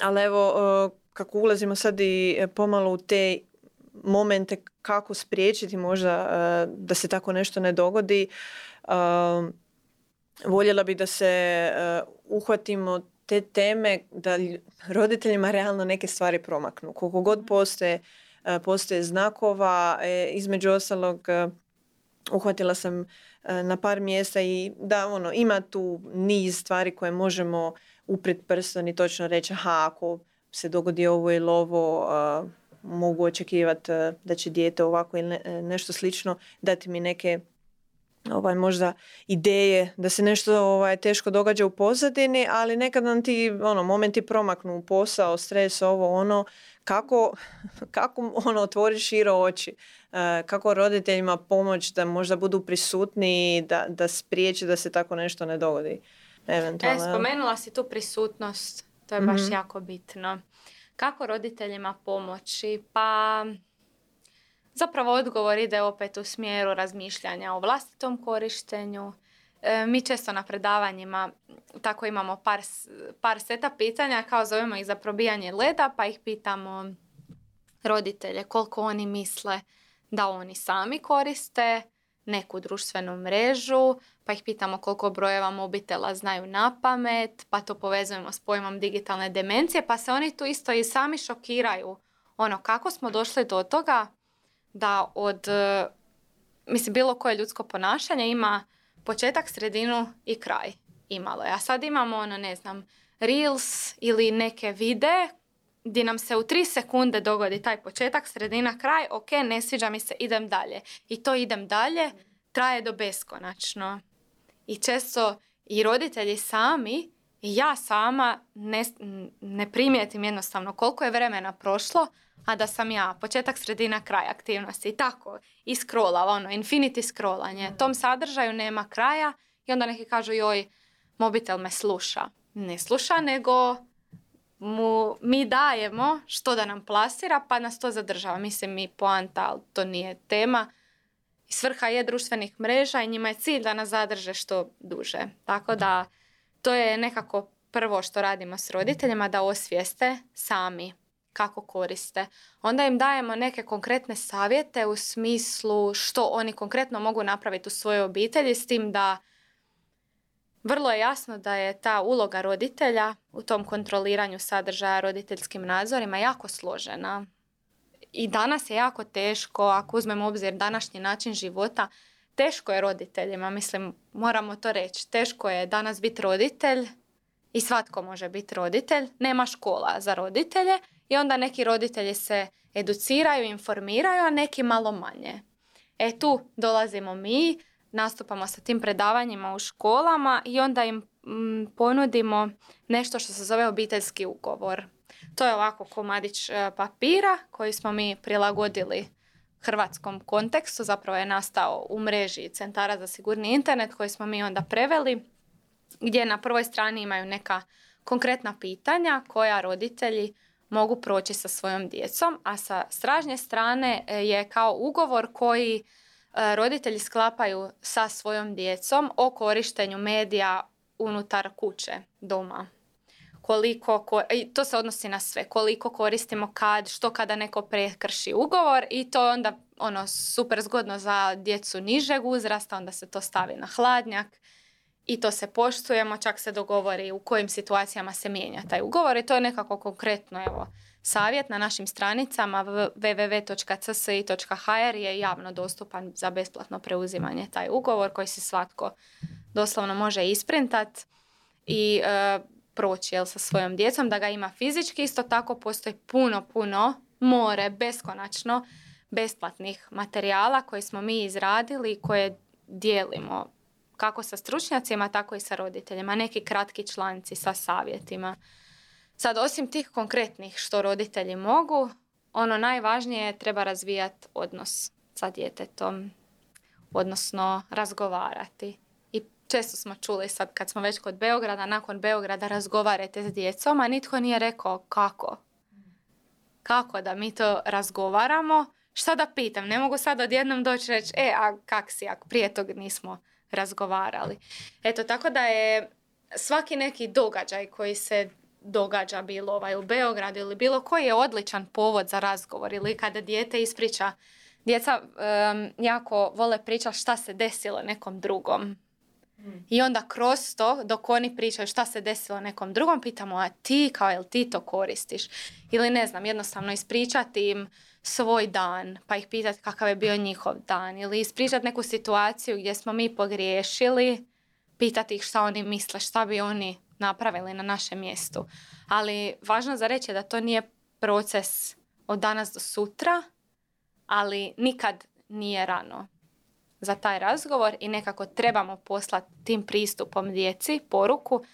Ali evo, kako ulazimo sad i pomalo u te momente kako spriječiti možda e, da se tako nešto ne dogodi. Voljela bi da se e, uhvatimo te teme da roditeljima realno neke stvari promaknu. Koliko god mhm. postoje, e, postoje znakova, između ostalog uhvatila sam na par mjesta i da ono ima tu niz stvari koje možemo upred prstom i točno reći aha ako se dogodi ovo ili ovo mogu očekivati da će dijete ovako ili e, nešto slično dati mi neke ovaj, možda ideje da se nešto ovaj, teško događa u pozadini, ali nekad nam ti ono, momenti promaknu posao, stres, ovo, ono, kako, kako ono, otvoriš širo oči, e, kako roditeljima pomoć da možda budu prisutni, da, da spriječi da se tako nešto ne dogodi. Eventualno. E, spomenula si tu prisutnost, to je baš mhm. jako bitno. Kako roditeljima pomoći? Pa zapravo odgovor ide opet u smjeru razmišljanja o vlastitom korištenju. E, mi često na predavanjima tako imamo par, par seta pitanja, kao zovemo ih za probijanje leda, pa ih pitamo roditelje koliko oni misle da oni sami koriste neku društvenu mrežu, pa ih pitamo koliko brojeva mobitela znaju na pamet, pa to povezujemo s pojmom digitalne demencije, pa se oni tu isto i sami šokiraju. Ono, kako smo došli do toga da od, e, mislim, bilo koje ljudsko ponašanje ima početak, sredinu i kraj. Imalo je. A sad imamo, ono, ne znam, reels ili neke vide gdje nam se u tri sekunde dogodi taj početak, sredina, kraj, ok, ne sviđa mi se, idem dalje. I to idem dalje traje do beskonačno. I često i roditelji sami i ja sama ne, ne primijetim jednostavno koliko je vremena prošlo, a da sam ja početak, sredina, kraj aktivnosti i tako i scrollala, ono, infinity scrollanje. Tom sadržaju nema kraja i onda neki kažu joj, mobitel me sluša. Ne sluša, nego mu mi dajemo što da nam plasira pa nas to zadržava. Mislim mi poanta, ali to nije tema. Svrha je društvenih mreža i njima je cilj da nas zadrže što duže. Tako da to je nekako prvo što radimo s roditeljima, da osvijeste sami kako koriste. Onda im dajemo neke konkretne savjete u smislu što oni konkretno mogu napraviti u svojoj obitelji s tim da vrlo je jasno da je ta uloga roditelja u tom kontroliranju sadržaja roditeljskim nadzorima jako složena. I danas je jako teško, ako uzmemo obzir današnji način života, teško je roditeljima, mislim, moramo to reći. Teško je danas biti roditelj i svatko može biti roditelj. Nema škola za roditelje i onda neki roditelji se educiraju, informiraju, a neki malo manje. E tu dolazimo mi, nastupamo sa tim predavanjima u školama i onda im mm, ponudimo nešto što se zove obiteljski ugovor. To je ovako komadić e, papira koji smo mi prilagodili hrvatskom kontekstu, zapravo je nastao u mreži centara za sigurni internet koji smo mi onda preveli, gdje na prvoj strani imaju neka konkretna pitanja koja roditelji mogu proći sa svojom djecom, a sa stražnje strane e, je kao ugovor koji roditelji sklapaju sa svojom djecom o korištenju medija unutar kuće, doma. Koliko, to se odnosi na sve, koliko koristimo kad, što kada neko prekrši ugovor i to onda ono super zgodno za djecu nižeg uzrasta, onda se to stavi na hladnjak i to se poštujemo, čak se dogovori u kojim situacijama se mijenja taj ugovor i to je nekako konkretno, evo, savjet na našim stranicama www.csi.hr je javno dostupan za besplatno preuzimanje taj ugovor koji se svatko doslovno može isprintati i e, proći jel, sa svojom djecom, da ga ima fizički. Isto tako postoji puno, puno more, beskonačno besplatnih materijala koje smo mi izradili i koje dijelimo kako sa stručnjacima, tako i sa roditeljima. Neki kratki članci sa savjetima. Sad, osim tih konkretnih što roditelji mogu, ono najvažnije je treba razvijati odnos sa djetetom. odnosno razgovarati. I često smo čuli sad kad smo već kod Beograda, nakon Beograda razgovarate s djecom, a nitko nije rekao kako. Kako da mi to razgovaramo, šta da pitam, ne mogu sad odjednom doći reći, e, a kak si, ako prije tog nismo razgovarali. Eto, tako da je svaki neki događaj koji se događa bilo ovaj u Beogradu ili bilo koji je odličan povod za razgovor ili kada dijete ispriča djeca jako vole pričati šta se desilo nekom drugom. I onda kroz to, dok oni pričaju šta se desilo nekom drugom, pitamo, a ti, kao jel ti to koristiš? Ili ne znam, jednostavno ispričati im svoj dan, pa ih pitati kakav je bio njihov dan. Ili ispričati neku situaciju gdje smo mi pogriješili, pitati ih šta oni misle, šta bi oni napravili na našem mjestu. Ali važno za reći je da to nije proces od danas do sutra, ali nikad nije rano za taj razgovor i nekako trebamo poslati tim pristupom djeci poruku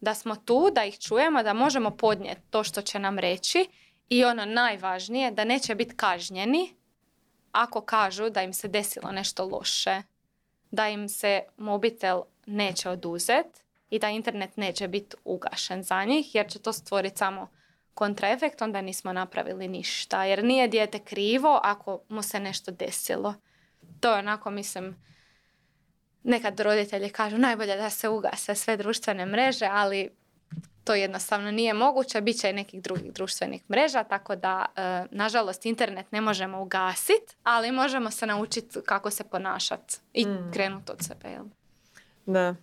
da smo tu, da ih čujemo, da možemo podnijeti to što će nam reći i ono najvažnije, da neće biti kažnjeni ako kažu da im se desilo nešto loše, da im se mobitel neće oduzeti i da internet neće biti ugašen za njih jer će to stvoriti samo kontraefekt, onda nismo napravili ništa. Jer nije dijete krivo ako mu se nešto desilo. To je onako, mislim, nekad roditelji kažu najbolje da se ugase sve društvene mreže, ali to jednostavno nije moguće, bit će i nekih drugih društvenih mreža, tako da, e, nažalost, internet ne možemo ugasiti, ali možemo se naučiti kako se ponašati i mm. krenuti od sebe. Jel? Da,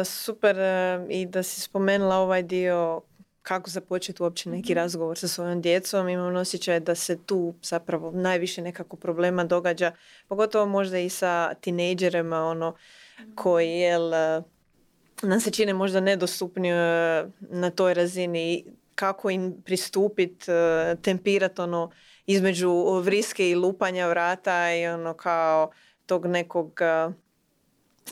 e, super e, i da si spomenula ovaj dio kako započeti uopće neki mhm. razgovor sa svojom djecom. Imam osjećaj da se tu zapravo najviše nekako problema događa, pogotovo možda i sa tinejdžerima ono, koji jel, e, nam se čine možda nedostupni na toj razini kako im pristupiti, tempirati ono između vriske i lupanja vrata i ono kao tog nekog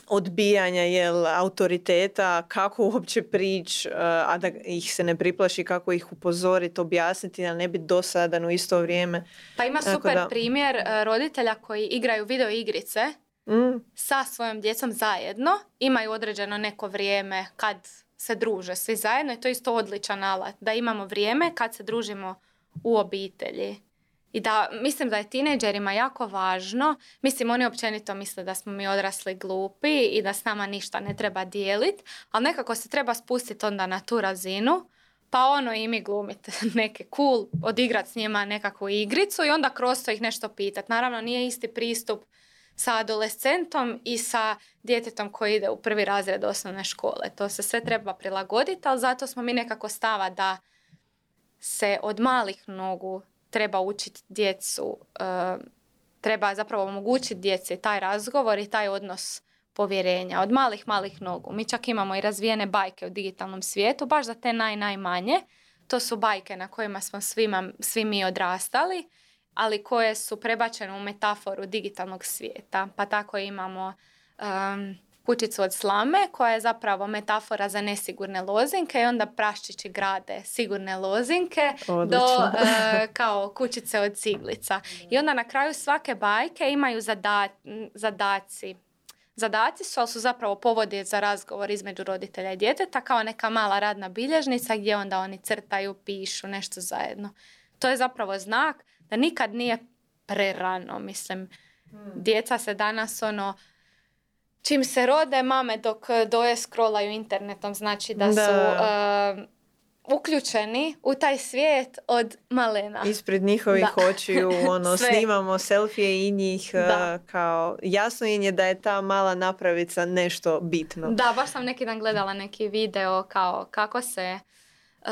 odbijanja jel, autoriteta, kako uopće prić, a da ih se ne priplaši, kako ih upozoriti, objasniti, da ne biti dosadan u isto vrijeme. Pa ima super primjer uh, roditelja koji igraju video igrice mm. sa svojom djecom zajedno, imaju određeno neko vrijeme kad se druže svi zajedno i to je isto odličan alat, da imamo vrijeme kad se družimo u obitelji. I da mislim da je tinejdžerima jako važno, mislim oni općenito misle da smo mi odrasli glupi i da s nama ništa ne treba dijeliti, ali nekako se treba spustiti onda na tu razinu, pa ono i mi glumiti neke cool, odigrati s njima nekakvu igricu i onda kroz to ih nešto pitati. Naravno nije isti pristup sa adolescentom i sa djetetom koji ide u prvi razred osnovne škole. To se sve treba prilagoditi, ali zato smo mi nekako stava da se od malih nogu treba učiti djecu, e, treba zapravo omogućiti djeci taj razgovor i taj odnos povjerenja od malih, malih nogu. Mi čak imamo i razvijene bajke u digitalnom svijetu, baš za te naj, najmanje. To su bajke na kojima smo svima, svi mi odrastali, ali koje su prebačene u metaforu digitalnog svijeta. Pa tako imamo kućicu od slame koja je zapravo metafora za nesigurne lozinke i onda praščići grade sigurne lozinke do e, kao kućice od ciglica. I onda na kraju svake bajke imaju zadaci. Zadaci su, ali su zapravo povodi za razgovor između roditelja i djeteta kao neka mala radna bilježnica gdje onda oni crtaju, pišu nešto zajedno. To je zapravo znak da nikad nije prerano, mislim. Hmm. Djeca se danas ono čim se rode mame dok eh, doje scrollaju internetom, znači da, su uh, uključeni u taj svijet od malena. Ispred njihovih da. očiju ono, snimamo selfije i njih uh, kao jasno im je da je ta mala napravica nešto bitno. Da, baš sam neki dan gledala neki video kao kako se uh,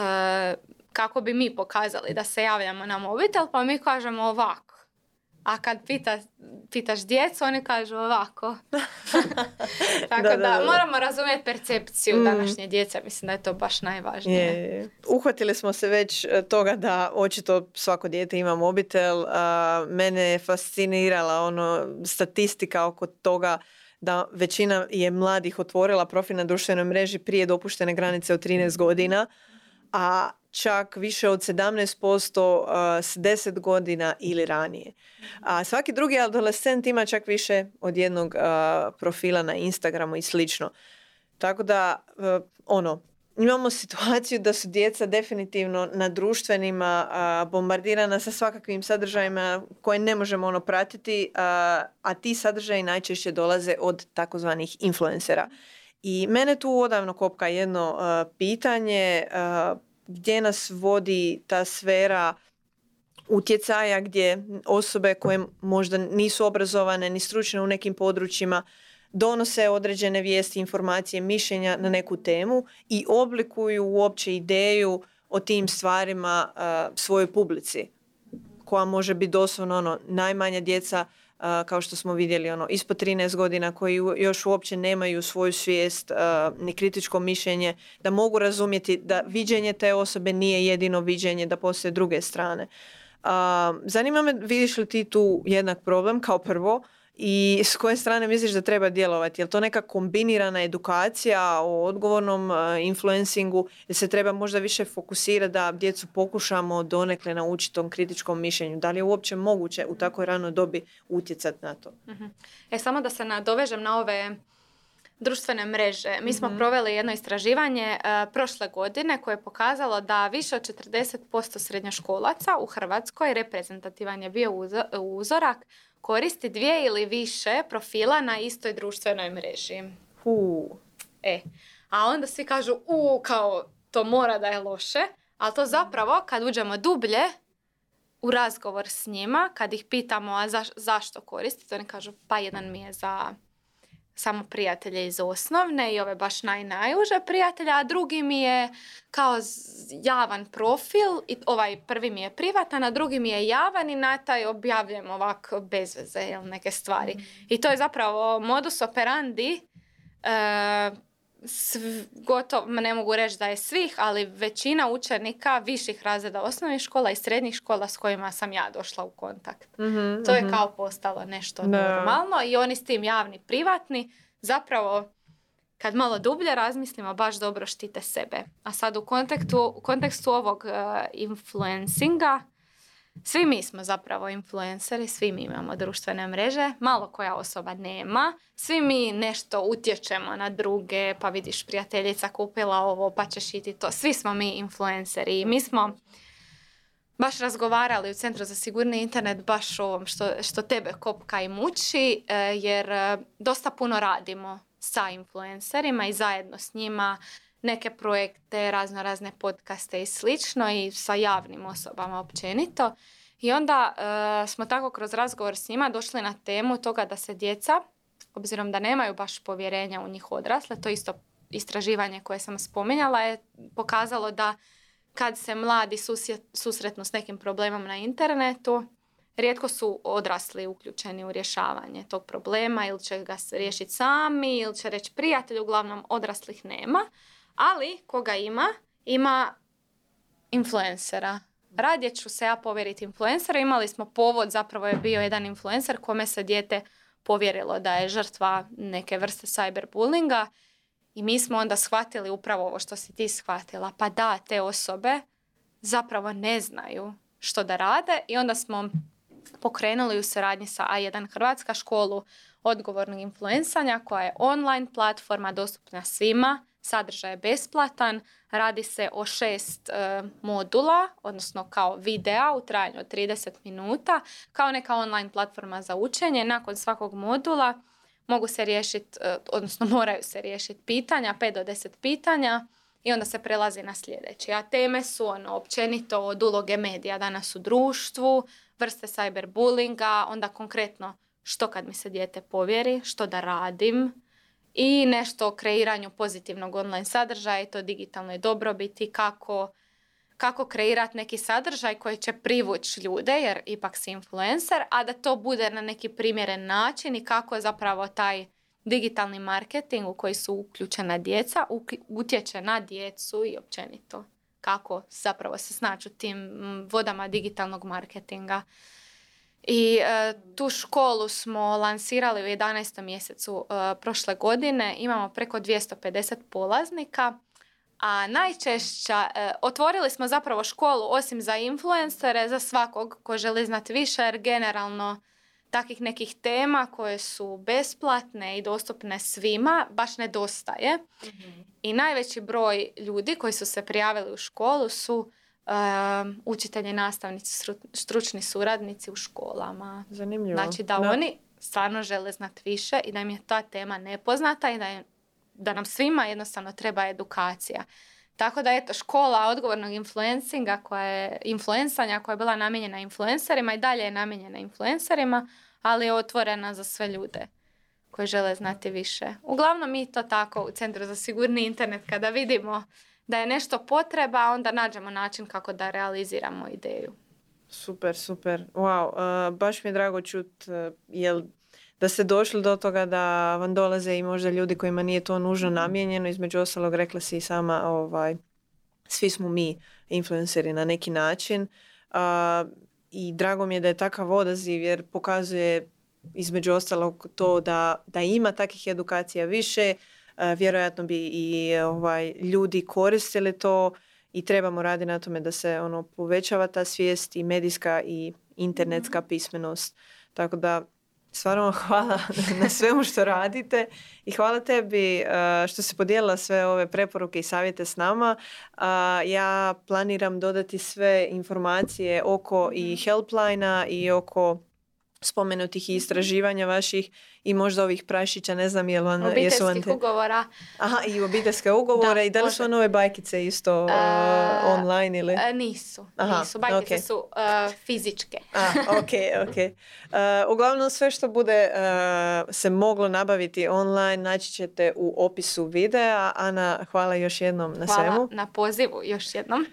kako bi mi pokazali da se javljamo na mobitel, pa mi kažemo ovako a kad pita, pitaš djecu, oni kažu ovako. Tako da, da, moramo razumjeti percepciju mm. današnje djece. Mislim da je to baš najvažnije. Je, Uhvatili smo se već e, toga da očito svako dijete ima mobitel. A, mene je fascinirala ono statistika oko toga da većina je mladih otvorila profil na društvenoj mreži prije dopuštene granice od 13 godina a čak više od 17% s 10 godina ili ranije. A svaki drugi adolescent ima čak više od jednog profila na Instagramu i slično. Tako da, ono, imamo situaciju da su djeca definitivno na društvenima bombardirana sa svakakvim sadržajima koje ne možemo ono pratiti, a, ti sadržaji najčešće dolaze od takozvanih influencera. I mene tu odavno kopka jedno pitanje gdje nas vodi ta sfera utjecaja gdje osobe koje možda nisu obrazovane ni stručne u nekim područjima donose određene vijesti, informacije, mišljenja na neku temu i oblikuju uopće ideju o tim stvarima svojoj publici koja može biti doslovno ono, najmanja djeca kao što smo vidjeli ono, ispod 13 godina koji još uopće nemaju svoju svijest ni kritičko mišljenje da mogu razumjeti da viđenje te osobe nije jedino viđenje da postoje druge strane. zanima me vidiš li ti tu jednak problem kao prvo i s koje strane misliš da treba djelovati? Je li to neka kombinirana edukacija o odgovornom uh, influencingu? Ili se treba možda više fokusirati da djecu pokušamo donekle naučiti tom kritičkom mišljenju? Da li je uopće moguće u takvoj ranoj dobi utjecati na to? uh E, samo da se nadovežem na ove društvene mreže. Mi smo mhm. proveli jedno istraživanje uh, prošle godine koje je pokazalo da više od 40% srednjoškolaca u Hrvatskoj reprezentativan je bio uzorak koristi dvije ili više profila na istoj društvenoj mreži. Uh. E, a onda svi kažu, u, kao to mora da je loše, ali to zapravo kad uđemo dublje u razgovor s njima, kad ih pitamo a zašto koristite, oni kažu pa jedan mi je za samo prijatelje iz osnovne i ove baš naj, najuže prijatelja, a drugi mi je kao javan profil, i ovaj prvi mi je privatan, a drugi mi je javan i na taj objavljujem ovak bez veze jel, neke stvari. I to je zapravo modus operandi e, gotovo, ne mogu reći da je svih, ali većina učenika viših razreda osnovnih škola i srednjih škola s kojima sam ja došla u kontakt. Mhm, to je mhm. kao postalo nešto normalno i oni s tim javni, privatni, zapravo kad malo dublje razmislimo, baš dobro štite sebe. A sad u kontekstu, u kontekstu ovog uh, influencinga, svi mi smo zapravo influenceri, svi mi imamo društvene mreže, malo koja osoba nema, svi mi nešto utječemo na druge, pa vidiš prijateljica kupila ovo, pa ćeš iti to. Svi smo mi influenceri i mi smo baš razgovarali u Centru za sigurni internet baš o ovom što, što tebe kopka i muči, e, jer e, dosta puno radimo sa influencerima i zajedno s njima neke projekte, razno razne podcaste i slično i sa javnim osobama općenito. I onda e, smo tako kroz razgovor s njima došli na temu toga da se djeca, obzirom da nemaju baš povjerenja u njih odrasle, to isto istraživanje koje sam spominjala je pokazalo da kad se mladi susretnu s nekim problemom na internetu, rijetko su odrasli uključeni u rješavanje tog problema ili će ga riješiti sami ili će reći prijatelj, uglavnom odraslih nema. Ali koga ima, ima influencera. Radije ću se ja povjeriti influencera. Imali smo povod, zapravo je bio jedan influencer kome se dijete povjerilo da je žrtva neke vrste cyberbullinga i mi smo onda shvatili upravo ovo što si ti shvatila. Pa da, te osobe zapravo ne znaju što da rade i onda smo pokrenuli u suradnji sa A1 Hrvatska školu odgovornog influencanja koja je online platforma dostupna svima, sadržaj je besplatan, radi se o šest e, modula, odnosno kao videa u trajanju od 30 minuta, kao neka online platforma za učenje. Nakon svakog modula mogu se riješiti, e, odnosno moraju se riješiti pitanja, 5 do 10 pitanja i onda se prelazi na sljedeće. A teme su ono, općenito od uloge medija danas u društvu, vrste cyberbullinga, onda konkretno što kad mi se dijete povjeri, što da radim i nešto o kreiranju pozitivnog online sadržaja i to digitalnoj dobrobiti, kako kako kreirati neki sadržaj koji će privući ljude, jer ipak si influencer, a da to bude na neki primjeren način i kako je zapravo taj digitalni marketing u koji su uključena djeca utječe na djecu i općenito kako zapravo se snaći tim vodama digitalnog marketinga. I e, tu školu smo lansirali u 11. mjesecu e, prošle godine. Imamo preko 250 polaznika A najčešća, e, otvorili smo zapravo školu osim za influencere, za svakog ko želi znati više, jer generalno takvih nekih tema koje su besplatne i dostupne svima baš nedostaje. mm I najveći broj ljudi koji su se prijavili u školu su um, učitelji, nastavnici, stručni suradnici u školama. Zanimljivo. Znači da, oni stvarno žele znati više i da im je ta tema nepoznata i da, je, da nam svima jednostavno treba edukacija. Tako da eto, škola odgovornog influencinga koja je, influencanja koja je bila namijenjena influencerima i dalje je namijenjena influencerima, ali je otvorena za sve ljude koji žele znati više. Uglavnom mi to tako u Centru za sigurni internet kada vidimo da je nešto potreba, onda nađemo način kako da realiziramo ideju. Super, super. Wow, uh, baš mi je drago čut uh, jel da ste došli do toga da vam dolaze i možda ljudi kojima nije to nužno namijenjeno. Između ostalog rekla si i sama ovaj, svi smo mi influenceri na neki način. Uh, I drago mi je da je takav odaziv jer pokazuje između ostalog to da, da ima takvih edukacija više. Vjerojatno bi i ovaj, ljudi koristili to i trebamo raditi na tome da se ono povećava ta svijest i medijska i internetska pismenost. Tako da stvarno hvala na svemu što radite i hvala tebi eh, što si podijelila sve ove preporuke i savjete s nama. Ja planiram dodati sve informacije oko i mhm. helplina i oko spomenutih istraživanja vaših i možda ovih prašića, ne znam jel vam... Obiteljskih jesu te... ugovora. Aha, i obiteljske ugovore. I da li su vam ove bajkice isto uh, online ili? Uh, nisu, Aha, nisu. Bajkice su uh, fizičke. A, ok, ok. uglavnom sve što bude se moglo nabaviti online naći ćete u opisu videa. Ana, hvala još jednom na hvala svemu. Hvala na pozivu još jednom.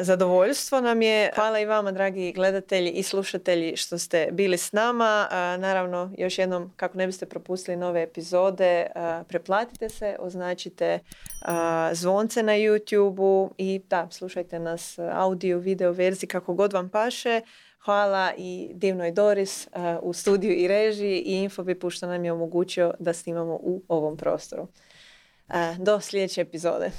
Zadovoljstvo nam je. Hvala i vama, dragi gledatelji i slušatelji, što ste bili s nama. Naravno, još jednom, kako ne biste propustili nove epizode, preplatite se, označite zvonce na YouTube-u i da, slušajte nas audio, video verziji, kako god vam paše. Hvala i divnoj Doris u studiju i režiji i Infobipu što nam je omogućio da snimamo u ovom prostoru. Do sljedeće epizode.